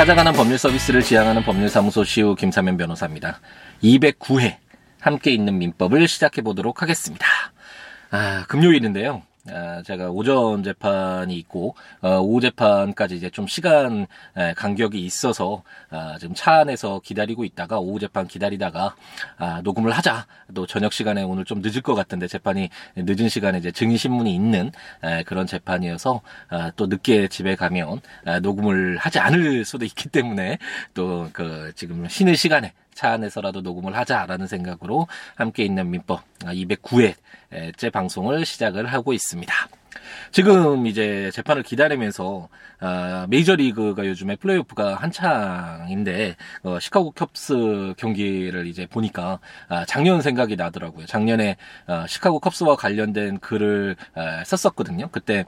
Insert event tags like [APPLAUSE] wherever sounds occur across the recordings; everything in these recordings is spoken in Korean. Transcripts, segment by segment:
찾아가는 법률 서비스를 지향하는 법률사무소 시우 김사면 변호사입니다. 209회 함께 있는 민법을 시작해 보도록 하겠습니다. 아, 금요일인데요. 아, 제가 오전 재판이 있고 어, 오후 재판까지 이제 좀 시간 에, 간격이 있어서 아, 지금 차 안에서 기다리고 있다가 오후 재판 기다리다가 아, 녹음을 하자. 또 저녁 시간에 오늘 좀 늦을 것 같은데 재판이 늦은 시간에 이제 증인 신문이 있는 에, 그런 재판이어서 아, 또 늦게 집에 가면 아, 녹음을 하지 않을 수도 있기 때문에 또 그 지금 쉬는 시간에 차 안에서라도 녹음을 하자라는 생각으로 함께 있는 민법 209회째 방송을 시작을 하고 있습니다. 지금 이제 재판을 기다리면서 아, 메이저리그가 요즘에 플레이오프가 한창인데 어, 시카고 컵스 경기를 이제 보니까 아, 작년 생각이 나더라고요. 작년에 아, 시카고 컵스와 관련된 글을 아, 썼었거든요. 그때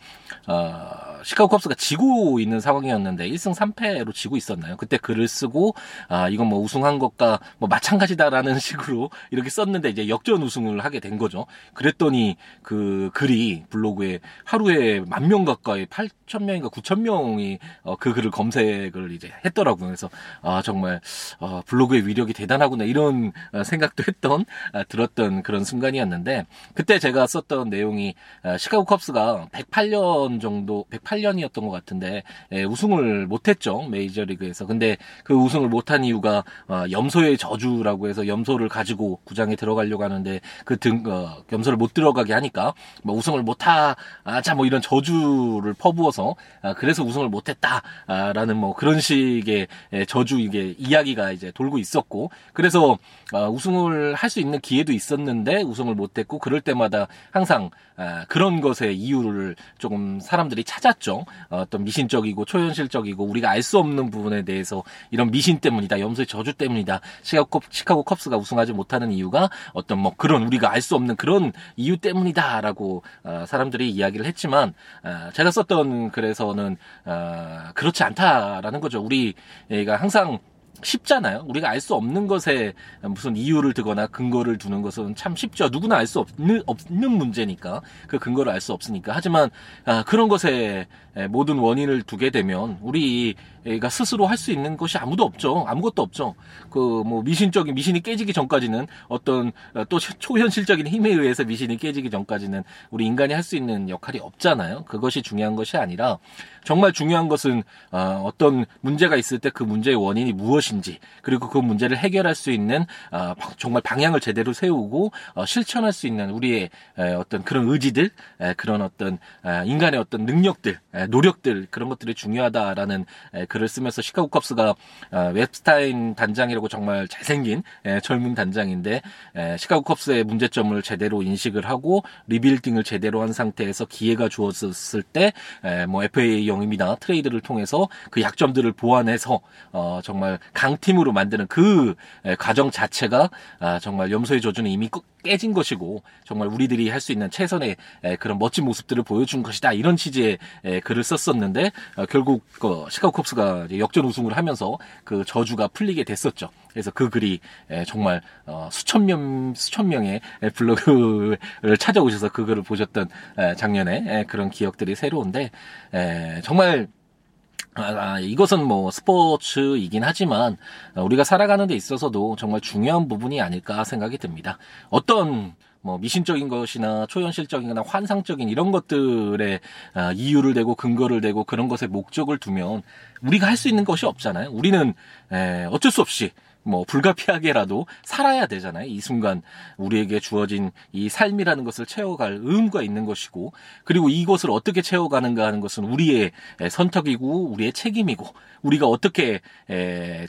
어, 시카고 컵스가 지고 있는 상황이었는데 1승 3패로 지고 있었나요? 그때 글을 쓰고 아, 이건 뭐 우승한 것과 뭐 마찬가지다라는 [LAUGHS] 식으로 이렇게 썼는데 이제 역전 우승을 하게 된 거죠. 그랬더니 그 글이 블로그에 하루에 만 명 가까이 8천 명인가 9천 명이 어, 그 글을 검색을 이제 했더라고요. 그래서 아 정말 어, 블로그의 위력이 대단하구나 이런 어, 생각도 했던 아, 들었던 그런 순간이었는데 그때 제가 썼던 내용이 아, 시카고 컵스가 108년 정도 108년이었던 것 같은데 예, 우승을 못했죠 메이저리그에서. 근데 그 우승을 못한 이유가 어, 염소의 저주라고 해서 염소를 가지고 구장에 들어가려고 하는데 그등 어, 염소를 못 들어가게 하니까 뭐 우승을 못하 아자 뭐 이런 저주를 퍼부어서 아, 그래서 우승을 못했다라는 뭐 그런 식의 예, 저주 이게 이야기가 이제 돌고 있었고 그래서 아, 우승을 할 수 있는 기회도 있었는데 우승을 못했고 그럴 때마다 항상 아, 그런 것의 이유를 조금 사람들이 찾았죠. 어, 어떤 미신적이고 초현실적이고 우리가 알 수 없는 부분에 대해서 이런 미신 때문이다, 염소의 저주 때문이다. 시카고, 시카고 컵스가 우승하지 못하는 이유가 어떤 뭐 그런 우리가 알 수 없는 그런 이유 때문이다라고 어, 사람들이 이야기를 했지만 어, 제가 썼던 글에서는 어, 그렇지 않다라는 거죠. 우리가 항상 쉽잖아요. 우리가 알 수 없는 것에 무슨 이유를 두거나 근거를 두는 것은 참 쉽죠. 누구나 알 수 없는, 없는 문제니까 그 근거를 알 수 없으니까. 하지만 아, 그런 것에 모든 원인을 두게 되면 우리가 스스로 할 수 있는 것이 아무도 없죠. 아무것도 없죠. 그 뭐 미신적인 미신이 깨지기 전까지는 어떤 어, 또 초현실적인 힘에 의해서 미신이 깨지기 전까지는 우리 인간이 할 수 있는 역할이 없잖아요. 그것이 중요한 것이 아니라 정말 중요한 것은 어, 어떤 문제가 있을 때 그 문제의 원인이 무엇 인지 그리고 그 문제를 해결할 수 있는 어, 정말 방향을 제대로 세우고 어, 실천할 수 있는 우리의 에, 어떤 그런 의지들 에, 그런 어떤 에, 인간의 어떤 능력들 에, 노력들 그런 것들이 중요하다라는 에, 글을 쓰면서 시카고 컵스가 어, 웹스타인 단장이라고 정말 잘생긴 에, 젊은 단장인데 에, 시카고 컵스의 문제점을 제대로 인식을 하고 rebuilding을 제대로 한 상태에서 기회가 주어졌을 때 뭐 FA 영입이나 트레이드를 통해서 그 약점들을 보완해서 어, 정말 강팀으로 만드는 그 에, 과정 자체가 아, 정말 염소의 저주는 이미 끄, 깨진 것이고 정말 우리들이 할 수 있는 최선의 에, 그런 멋진 모습들을 보여준 것이다 이런 취지의 에, 글을 썼었는데 어, 결국 그 시카고 컵스가 역전 우승을 하면서 그 저주가 풀리게 됐었죠. 그래서 그 글이 에, 정말 어, 수천 명 수천 명의 에, 블로그를 찾아오셔서 그 글을 보셨던 에, 작년에 에, 그런 기억들이 새로운데 에, 정말 아, 아, 이것은 뭐 스포츠이긴 하지만 우리가 살아가는 데 있어서도 정말 중요한 부분이 아닐까 생각이 듭니다. 어떤 뭐 미신적인 것이나 초현실적인거나 환상적인 이런 것들에 아, 이유를 대고 근거를 대고 그런 것에 목적을 두면 우리가 할 수 있는 것이 없잖아요. 우리는 에, 어쩔 수 없이 뭐 불가피하게라도 살아야 되잖아요. 이 순간 우리에게 주어진 이 삶이라는 것을 채워갈 의무가 있는 것이고 그리고 이것을 어떻게 채워가는가 하는 것은 우리의 선택이고 우리의 책임이고 우리가 어떻게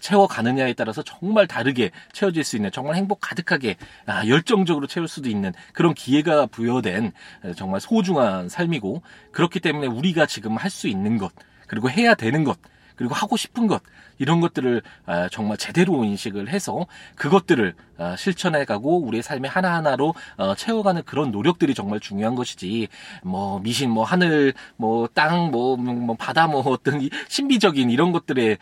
채워가느냐에 따라서 정말 다르게 채워질 수 있는 정말 행복 가득하게 아, 열정적으로 채울 수도 있는 그런 기회가 부여된 정말 소중한 삶이고 그렇기 때문에 우리가 지금 할 수 있는 것 그리고 해야 되는 것 그리고 하고 싶은 것 이런 것들을 아, 정말 제대로 인식을 해서 그것들을 아, 실천해가고 우리의 삶의 하나하나로 어, 채워가는 그런 노력들이 정말 중요한 것이지. 뭐 미신 뭐 하늘 뭐 땅 뭐 뭐 바다 뭐 어떤 신비적인 이런 것들의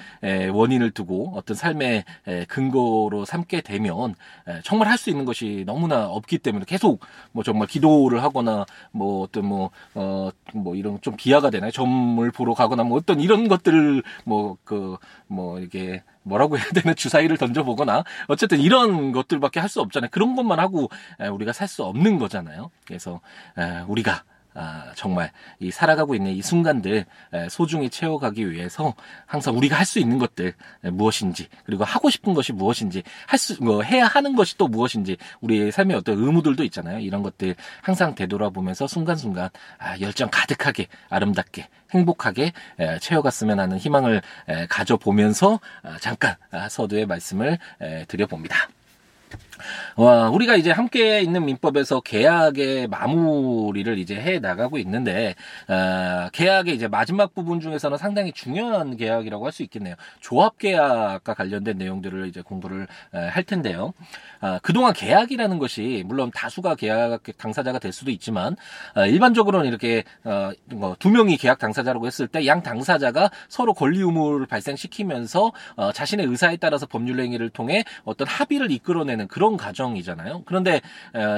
원인을 두고 어떤 삶의 근거로 삼게 되면 정말 할 수 있는 것이 너무나 없기 때문에 계속 뭐 정말 기도를 하거나 뭐 어떤 뭐어뭐 뭐 이런 좀 비하가 되나요? 점을 보러 가거나 뭐 어떤 이런 것들을 뭐 그뭐 이게 뭐라고 해야 되는 주사위를 던져보거나 어쨌든 이런 것들밖에 할 수 없잖아요. 그런 것만 하고 우리가 살 수 없는 거잖아요. 그래서 우리가 아, 정말 이 살아가고 있는 이 순간들 소중히 채워가기 위해서 항상 우리가 할 수 있는 것들 무엇인지 그리고 하고 싶은 것이 무엇인지 할수 뭐 해야 하는 것이 또 무엇인지 우리의 삶의 어떤 의무들도 있잖아요. 이런 것들 항상 되돌아보면서 순간순간 아, 열정 가득하게 아름답게 행복하게 채워갔으면 하는 희망을 가져보면서 아, 잠깐 아, 서두의 말씀을 드려봅니다. 와, 우리가 이제 함께 있는 민법에서 계약의 마무리를 이제 해 나가고 있는데, 어, 계약의 이제 마지막 부분 중에서는 상당히 중요한 계약이라고 할 수 있겠네요. 조합 계약과 관련된 내용들을 이제 공부를 에, 할 텐데요. 어, 그동안 계약이라는 것이 물론 다수가 계약 당사자가 될 수도 있지만, 어, 일반적으로는 이렇게 어, 뭐두 명이 계약 당사자라고 했을 때 양 당사자가 서로 권리 의무를 발생시키면서 어, 자신의 의사에 따라서 법률 행위를 통해 어떤 합의를 이끌어내는 그런 과정 이잖아요. 그런데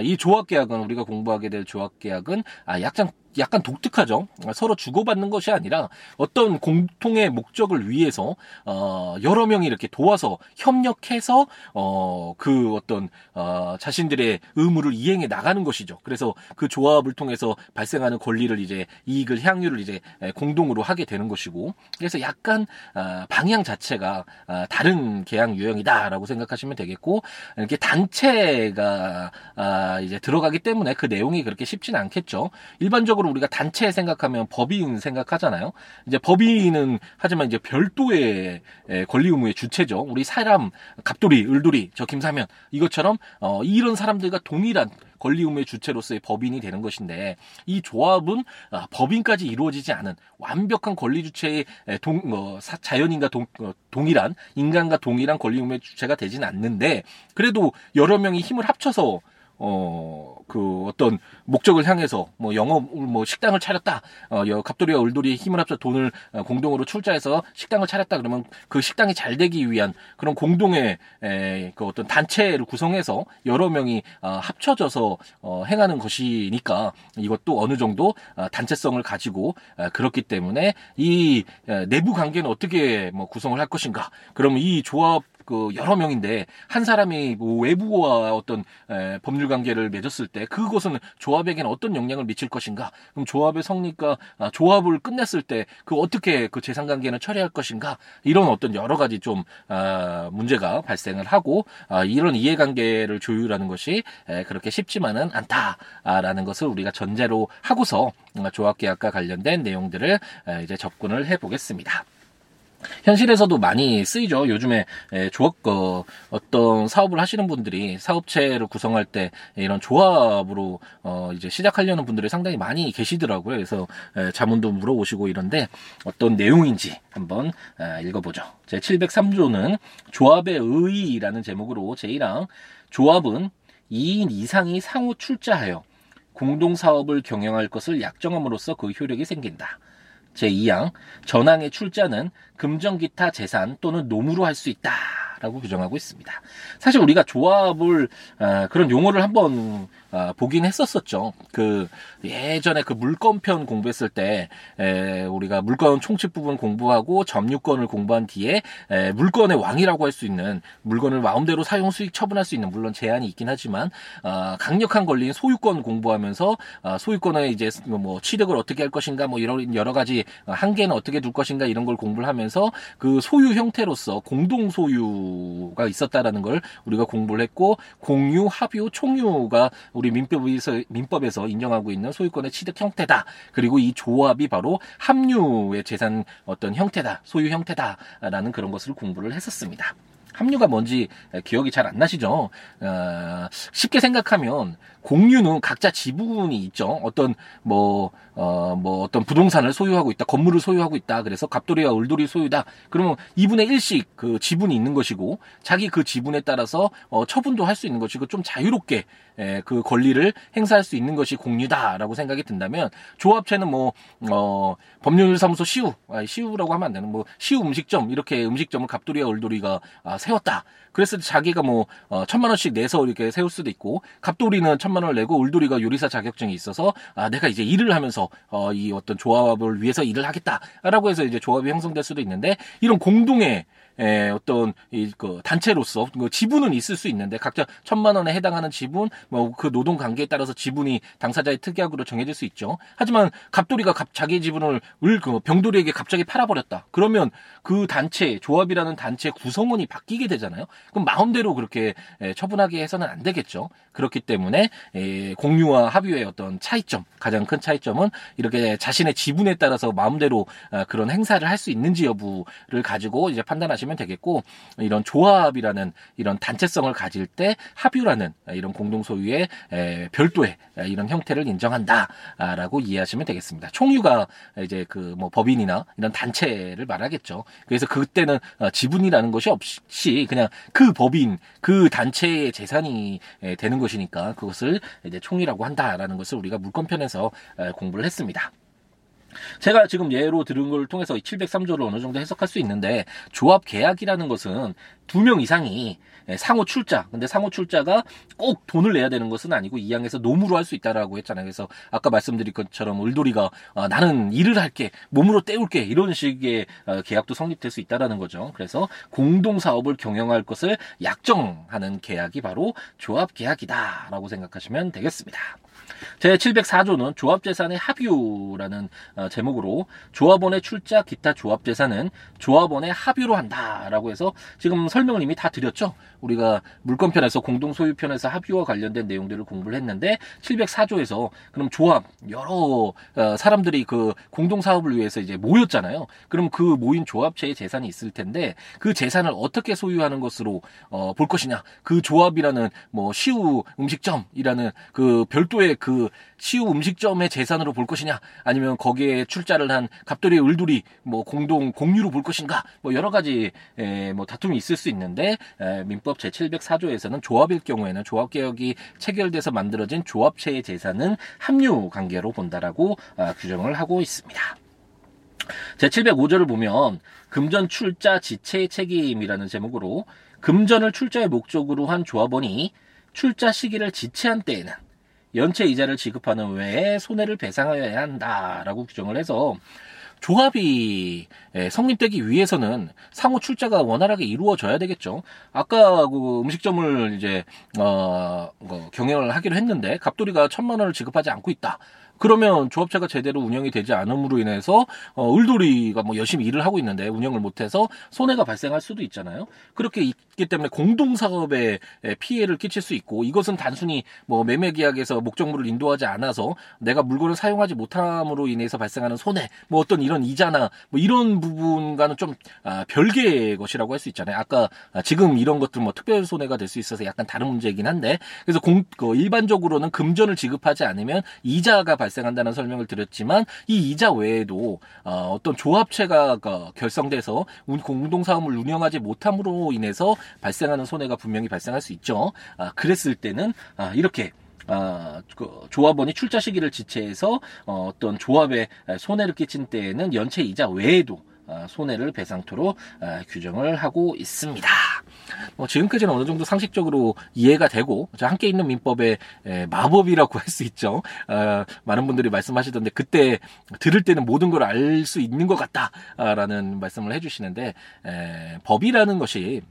이 조합 계약은 우리가 공부하게 될 조합 계약은 아, 약간 약간 독특하죠. 서로 주고받는 것이 아니라 어떤 공통의 목적을 위해서 어 여러 명이 이렇게 도와서 협력해서 어 그 어떤 어 자신들의 의무를 이행해 나가는 것이죠. 그래서 그 조합을 통해서 발생하는 권리를 이제 이익을 향유를 이제 공동으로 하게 되는 것이고 그래서 약간 어 방향 자체가 어 다른 계약 유형이다라고 생각하시면 되겠고 이렇게 단체가 아 이제 들어가기 때문에 그 내용이 그렇게 쉽지는 않겠죠. 일반적으로 일반적으로 우리가 단체 생각하면 법인 생각하잖아요. 이제 법인은 하지만 이제 별도의 권리 의무의 주체죠. 우리 사람 갑돌이, 을돌이, 저 김사면 이것처럼 어, 이런 사람들과 동일한 권리 의무의 주체로서의 법인이 되는 것인데 이 조합은 아, 법인까지 이루어지지 않은 완벽한 권리 주체의 동, 어, 자연인과 동, 어, 동일한 인간과 동일한 권리 의무의 주체가 되지는 않는데 그래도 여러 명이 힘을 합쳐서 어, 그 어떤 목적을 향해서 뭐 영업, 뭐 식당을 차렸다. 어, 갑돌이와 을돌이 힘을 합쳐 돈을 어, 공동으로 출자해서 식당을 차렸다. 그러면 그 식당이 잘 되기 위한 그런 공동의 에, 그 어떤 단체를 구성해서 여러 명이 어, 합쳐져서 어, 행하는 것이니까 이것도 어느 정도 어, 단체성을 가지고 어, 그렇기 때문에 이 에, 내부 관계는 어떻게 뭐 구성을 할 것인가. 그러면 이 조합 그 여러 명인데 한 사람이 뭐 외부와 어떤 에, 법률 관계를 맺었을 때 그것은 조합에게는 어떤 영향을 미칠 것인가? 그럼 조합의 성립과 아, 조합을 끝냈을 때 그 어떻게 그 재산 관계는 처리할 것인가? 이런 어떤 여러 가지 좀 아, 문제가 발생을 하고 아, 이런 이해관계를 조율하는 것이 에, 그렇게 쉽지만은 않다라는 것을 우리가 전제로 하고서 조합계약과 관련된 내용들을 에, 이제 접근을 해보겠습니다. 현실에서도 많이 쓰이죠. 요즘에 조합 거 어떤 사업을 하시는 분들이 사업체를 구성할 때 이런 조합으로 어 이제 시작하려는 분들이 상당히 많이 계시더라고요. 그래서 자문도 물어보시고 이런데 어떤 내용인지 한번 읽어보죠. 제 703조는 조합의 의의라는 제목으로 제1항 조합은 2인 이상이 상호 출자하여 공동사업을 경영할 것을 약정함으로써 그 효력이 생긴다. 제2항 전항의 출자는 금전 기타 재산 또는 노무로 할 수 있다. 라고 규정하고 있습니다. 사실 우리가 조합을 아, 그런 용어를 한번 아, 보긴 했었었죠. 그 예전에 그 물건편 공부했을 때 에, 우리가 물건 총칙 부분 공부하고 점유권을 공부한 뒤에 에, 물건의 왕이라고 할 수 있는 물건을 마음대로 사용 수익 처분할 수 있는 물론 제한이 있긴 하지만 어, 강력한 권리인 소유권 공부하면서 어, 소유권의 이제 뭐 취득을 어떻게 할 것인가 뭐 이런 여러 가지 한계는 어떻게 둘 것인가 이런 걸 공부를 하면서 그 소유 형태로서 공동 소유가 있었다라는 걸 우리가 공부를 했고 공유, 합유, 총유가 우리 민법에서 민법에서 인정하고 있는 소유권의 취득 형태다. 그리고 이 조합이 바로 합류의 재산 어떤 형태다, 소유 형태다라는 그런 것을 공부를 했었습니다. 합류가 뭔지 기억이 잘 안 나시죠? 어, 쉽게 생각하면 공유는 각자 지분이 있죠. 어떤 뭐, 어, 뭐 어떤 부동산을 소유하고 있다, 건물을 소유하고 있다. 그래서 갑돌이와 을돌이 소유다. 그러면 2분의 1씩 그 지분이 있는 것이고 자기 그 지분에 따라서 어, 처분도 할 수 있는 것이고 좀 자유롭게 에, 그 권리를 행사할 수 있는 것이 공유다라고 생각이 든다면 조합체는 뭐 어, 법률사무소 시우, 아, 시우라고 하면 안 되는 뭐 시우 음식점 이렇게 음식점을 갑돌이와 을돌이가 아, 세웠다. 그랬을 때 자기가 뭐 어, 천만 원씩 내서 이렇게 세울 수도 있고 갑돌이는 천 천만 원을 내고 울돌이가 요리사 자격증이 있어서 아 내가 이제 일을 하면서 어, 이 어떤 조합을 위해서 일을 하겠다라고 해서 이제 조합이 형성될 수도 있는데 이런 공동의 에, 어떤 이 그 단체로서 그 지분은 있을 수 있는데 각자 천만 원에 해당하는 지분 뭐 그 노동 관계에 따라서 지분이 당사자의 특약으로 정해질 수 있죠. 하지만 갑돌이가 갑, 자기 지분을 을 그 병돌이에게 갑자기 팔아버렸다. 그러면 그 단체 조합이라는 단체 구성원이 바뀌게 되잖아요. 그럼 마음대로 그렇게 에, 처분하게 해서는 안 되겠죠. 그렇기 때문에 에, 공유와 합의의 어떤 차이점 가장 큰 차이점은 이렇게 자신의 지분에 따라서 마음대로 아, 그런 행사를 할 수 있는지 여부를 가지고 이제 판단하시. 보시면 되겠고 이런 조합이라는 이런 단체성을 가질 때 합유라는 이런 공동 소유의 별도의 이런 형태를 인정한다라고 이해하시면 되겠습니다. 총유가 이제 그 뭐 법인이나 이런 단체를 말하겠죠. 그래서 그때는 어, 지분이라는 것이 없이 그냥 그 법인 그 단체의 재산이 되는 것이니까 그것을 이제 총유라고 한다라는 것을 우리가 물권편에서 공부를 했습니다. 제가 지금 예로 들은 걸 통해서 703조를 어느 정도 해석할 수 있는데 조합 계약이라는 것은 두 명 이상이 상호 출자. 근데 상호 출자가 꼭 돈을 내야 되는 것은 아니고 이 양에서 노무로 할 수 있다라고 했잖아요. 그래서 아까 말씀드린 것처럼 을돌이가 어, 나는 일을 할게, 몸으로 때울게 이런 식의 어, 계약도 성립될 수 있다라는 거죠. 그래서 공동 사업을 경영할 것을 약정하는 계약이 바로 조합 계약이다라고 생각하시면 되겠습니다. 제 704조는 조합재산의 합유라는 어, 제목으로 조합원의 출자 기타 조합재산은 조합원의 합유로 한다라고 해서 지금 설명을 이미 다 드렸죠. 우리가 물권편에서 공동소유편에서 합유와 관련된 내용들을 공부를 했는데 704조에서 그럼 조합 여러 어, 사람들이 그 공동사업을 위해서 이제 모였잖아요. 그럼 그 모인 조합체의 재산이 있을 텐데 그 재산을 어떻게 소유하는 것으로 어, 볼 것이냐. 그 조합이라는 뭐 시우 음식점이라는 그 별도의 그 시우 음식점의 재산으로 볼 것이냐. 아니면 거기에 출자를 한 갑돌이 을돌이 뭐 공동 공유로 볼 것인가. 뭐 여러 가지 에, 뭐 다툼이 있을 수 있는데 에, 민법 민법 제704조에서는 조합일 경우에는 조합개혁이 체결돼서 만들어진 조합체의 재산은 합류 관계로 본다라고 어, 규정을 하고 있습니다. 제705조를 보면 금전 출자 지체의 책임이라는 제목으로 금전을 출자의 목적으로 한 조합원이 출자 시기를 지체한 때에는 연체 이자를 지급하는 외에 손해를 배상하여야 한다라고 규정을 해서 조합이 예, 성립되기 위해서는 상호 출자가 원활하게 이루어져야 되겠죠. 아까 그 음식점을 이제 어, 어 경영을 하기로 했는데 갑돌이가 천만 원을 지급하지 않고 있다. 그러면 조합체가 제대로 운영이 되지 않음으로 인해서 어, 을돌이가 뭐 열심히 일을 하고 있는데 운영을 못해서 손해가 발생할 수도 있잖아요. 그렇게 있기 때문에 공동 사업에 피해를 끼칠 수 있고 이것은 단순히 뭐 매매 계약에서 목적물을 인도하지 않아서 내가 물건을 사용하지 못함으로 인해서 발생하는 손해, 뭐 어떤 이런 이자나 뭐 이런 부분과는 좀 아, 별개의 것이라고 할 수 있잖아요. 아까 아, 지금 이런 것들 뭐 특별 손해가 될 수 있어서 약간 다른 문제이긴 한데 그래서 공, 그 일반적으로는 금전을 지급하지 않으면 이자가 발생 한다는 설명을 드렸지만 이 이자 외에도 어, 떤 조합체가 그 결성돼서 공동 사업을 운영하지 못함으로 인해서 발생하는 손해가 분명히 발생할 수 있죠. 아, 그랬을 때는 아, 이렇게 아, 그 조합원이 출자 시기를 지체해서 어, 어떤 조합에 손해를 끼친 때에는 연체 이자 외에도 아, 손해를 배상토록 아, 규정을 하고 있습니다. 뭐 지금까지는 어느 정도 상식적으로 이해가 되고 함께 있는 민법의 마법이라고 [LAUGHS] 할 수 있죠. 어, 많은 분들이 말씀하시던데 그때 들을 때는 모든 걸 알 수 있는 것 같다라는 말씀을 해주시는데 법이라는 것이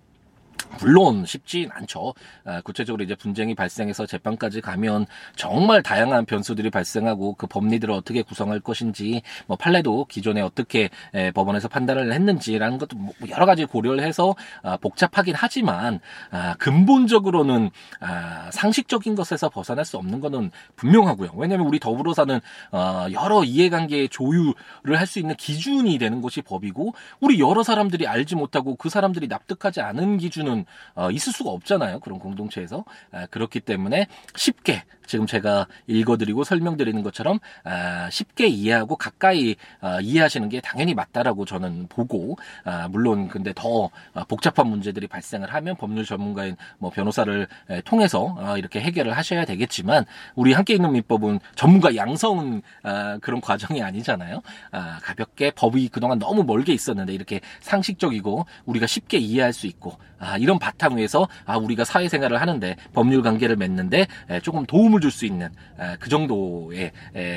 물론 쉽진 않죠. 아, 구체적으로 이제 분쟁이 발생해서 재판까지 가면 정말 다양한 변수들이 발생하고 그 법리들을 어떻게 구성할 것인지 뭐 판례도 기존에 어떻게 에, 법원에서 판단을 했는지라는 것도 뭐 여러 가지 고려를 해서 아, 복잡하긴 하지만 아, 근본적으로는 아, 상식적인 것에서 벗어날 수 없는 것은 분명하고요. 왜냐하면 우리 더불어 사는 어, 여러 이해관계의 조율을 할 수 있는 기준이 되는 것이 법이고 우리 여러 사람들이 알지 못하고 그 사람들이 납득하지 않은 기준은 어, 있을 수가 없잖아요. 그런 공동체에서. 아, 그렇기 때문에 쉽게 지금 제가 읽어드리고 설명드리는 것처럼 아, 쉽게 이해하고 가까이 아, 이해하시는 게 당연히 맞다라고 저는 보고 아, 물론 근데 더 아, 복잡한 문제들이 발생을 하면 법률 전문가인 뭐 변호사를 에, 통해서 아, 이렇게 해결을 하셔야 되겠지만 우리 함께 있는 민법은 전문가 양성 아, 그런 과정이 아니잖아요. 아, 가볍게 법이 그동안 너무 멀게 있었는데 이렇게 상식적이고 우리가 쉽게 이해할 수 있고 아, 이런 바탕 위에서 아, 우리가 사회생활을 하는데 법률 관계를 맺는데 에, 조금 도움을 줄 수 있는 아, 그 정도의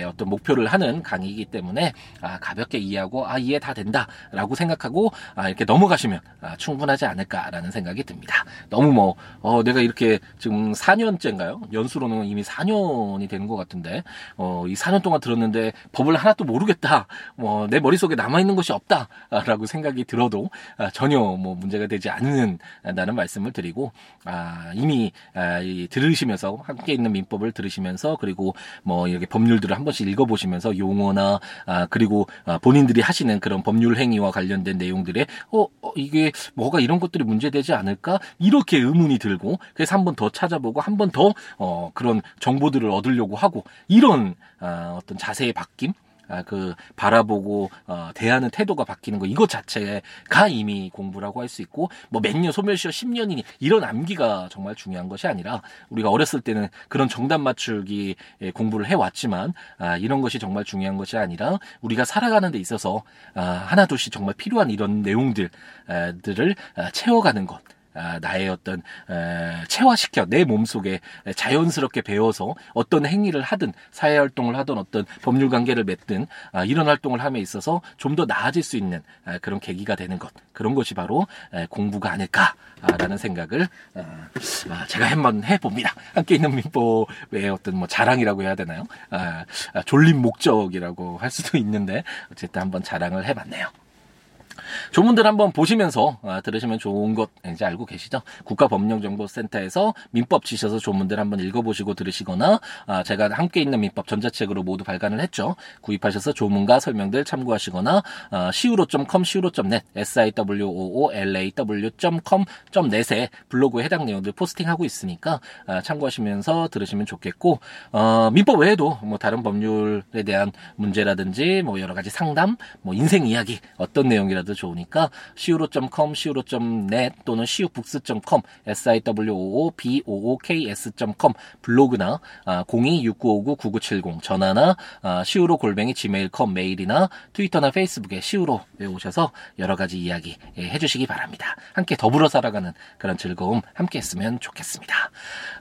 어떤 목표를 하는 강의이기 때문에 아, 가볍게 이해하고 아 이해 다 된다라고 생각하고 아, 이렇게 넘어가시면 충분하지 않을까라는 생각이 듭니다. 너무 뭐 어, 내가 이렇게 지금 4년째인가요? 연수로는 이미 4년이 되는 것 같은데 어, 이 4년 동안 들었는데 법을 하나도 모르겠다. 뭐 내 머릿속에 남아 있는 것이 없다라고 생각이 들어도 전혀 뭐 문제가 되지 않는다는 말씀을 드리고 이미 들으시면서 함께 있는 민법을 들으시면서 그리고 뭐 이렇게 법률들을 한 번씩 읽어보시면서 용어나 아, 그리고 아, 본인들이 하시는 그런 법률 행위와 관련된 내용들에 어, 어 이게 뭐가 이런 것들이 문제되지 않을까? 이렇게 의문이 들고 그래서 한 번 더 찾아보고 한 번 더 어, 그런 정보들을 얻으려고 하고 이런 아, 어떤 자세의 바뀜? 아, 그 바라보고 어, 대하는 태도가 바뀌는 거 이것 자체가 이미 공부라고 할 수 있고 뭐 몇 년 소멸시효 10년이니 이런 암기가 정말 중요한 것이 아니라 우리가 어렸을 때는 그런 정답 맞추기 공부를 해왔지만 아, 이런 것이 정말 중요한 것이 아니라 우리가 살아가는 데 있어서 아, 하나둘씩 정말 필요한 이런 내용들들을 아, 채워가는 것. 아, 나의 어떤 체화시켜 내 몸속에 자연스럽게 배워서 어떤 행위를 하든 사회 활동을 하든 어떤 법률 관계를 맺든 아, 이런 활동을 함에 있어서 좀 더 나아질 수 있는 아, 그런 계기가 되는 것 그런 것이 바로 공부가 아닐까라는 생각을 제가 한번 해봅니다. 함께 있는 민법의 어떤 뭐 자랑이라고 해야 되나요? 졸린 목적이라고 할 수도 있는데 어쨌든 한번 자랑을 해봤네요. 조문들 한번 보시면서 아, 들으시면 좋은 것 이제 알고 계시죠? 국가법령정보센터에서 민법 지셔서 조문들 한번 읽어보시고 들으시거나 아, 제가 함께 있는 민법 전자책으로 모두 발간을 했죠. 구입하셔서 조문과 설명들 참고하시거나 아, siwo.com, siwo.net, siwoolaw.com.net에 블로그에 해당 내용들 포스팅하고 있으니까 아, 참고하시면서 들으시면 좋겠고 어, 민법 외에도 뭐 다른 법률에 대한 문제라든지 뭐 여러 가지 상담, 뭐 인생 이야기 어떤 내용이라 도 좋으니까 siwo.com, siwo.net 또는 siwobooks.com, siwoobooks.com 블로그나 아, 026959-9970 전화나 아, siwo 골뱅이 gmail.com 메일이나 트위터나 페이스북에 siwo로 오셔서 여러 가지 이야기 예, 해주시기 바랍니다. 함께 더불어 살아가는 그런 즐거움 함께 했으면 좋겠습니다.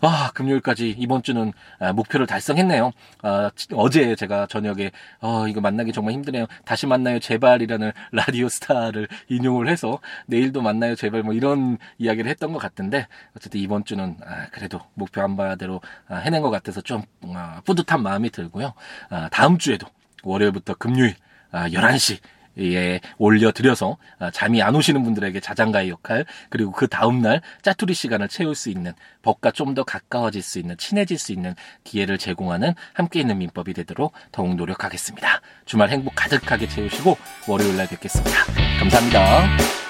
아, 금요일까지 이번 주는 아, 목표를 달성했네요. 아, 어제 제가 저녁에 어, 이거 만나기 정말 힘드네요. 다시 만나요 제발이라는 라디오 스타 기사를 인용을 해서 내일도 만나요 제발 뭐 이런 이야기를 했던 것 같은데 어쨌든 이번 주는 아, 그래도 목표 한 바대로 아, 해낸 것 같아서 좀 아, 뿌듯한 마음이 들고요. 아, 다음 주에도 월요일부터 금요일 아, 11시 예, 올려드려서 아, 잠이 안 오시는 분들에게 자장가의 역할 그리고 그 다음날 짜투리 시간을 채울 수 있는 법과 좀 더 가까워질 수 있는 친해질 수 있는 기회를 제공하는 함께 있는 민법이 되도록 더욱 노력하겠습니다. 주말 행복 가득하게 채우시고 월요일날 뵙겠습니다. 감사합니다.